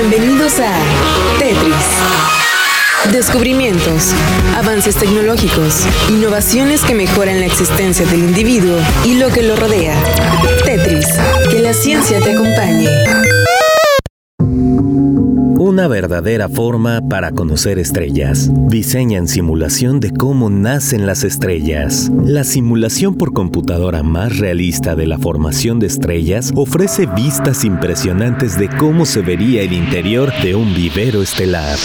Bienvenidos a Tetris. Descubrimientos, avances tecnológicos, innovaciones que mejoran la existencia del individuo y lo que lo rodea. Tetris, que la ciencia te acompañe una verdadera forma para conocer estrellas. Diseñan simulación de cómo nacen las estrellas. La simulación por computadora más realista de la formación de estrellas ofrece vistas impresionantes de cómo se vería el interior de un vivero estelar.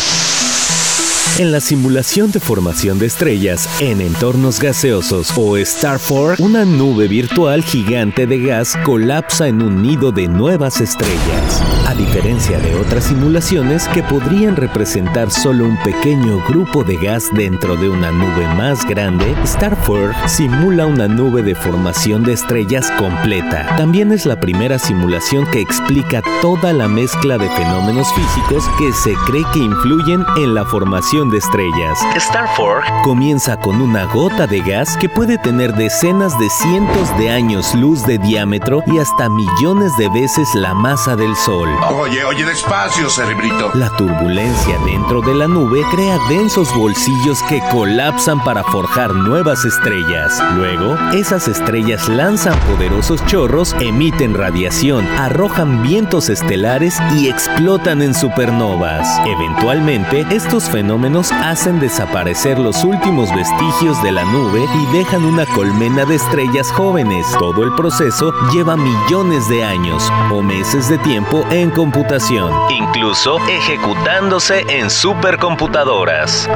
En la simulación de formación de estrellas en entornos gaseosos o Star4, una nube virtual gigante de gas colapsa en un nido de nuevas estrellas. A diferencia de otras simulaciones que podrían representar solo un pequeño grupo de gas dentro de una nube más grande, Star4 simula una nube de formación de estrellas completa. También es la primera simulación que explica toda la mezcla de fenómenos físicos que se cree que influyen en la formación de estrellas. Starfork comienza con una gota de gas que puede tener decenas de cientos de años luz de diámetro y hasta millones de veces la masa del Sol. Oye, oye, despacio, cerebrito. La turbulencia dentro de la nube crea densos bolsillos que colapsan para forjar nuevas estrellas. Luego, esas estrellas lanzan poderosos chorros, emiten radiación, arrojan vientos estelares y explotan en supernovas. Eventualmente, estos fenómenos hacen desaparecer los últimos vestigios de la nube y dejan una colmena de estrellas jóvenes. Todo el proceso lleva millones de años o meses de tiempo en computación, incluso ejecutándose en supercomputadoras.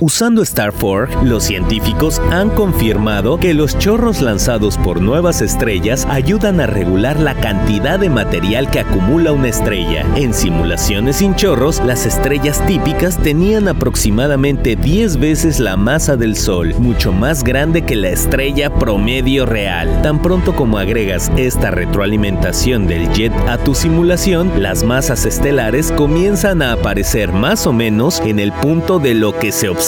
Usando Starfork, los científicos han confirmado que los chorros lanzados por nuevas estrellas ayudan a regular la cantidad de material que acumula una estrella. En simulaciones sin chorros, las estrellas típicas tenían aproximadamente 10 veces la masa del Sol, mucho más grande que la estrella promedio real. Tan pronto como agregas esta retroalimentación del jet a tu simulación, las masas estelares comienzan a aparecer más o menos en el punto de lo que se observa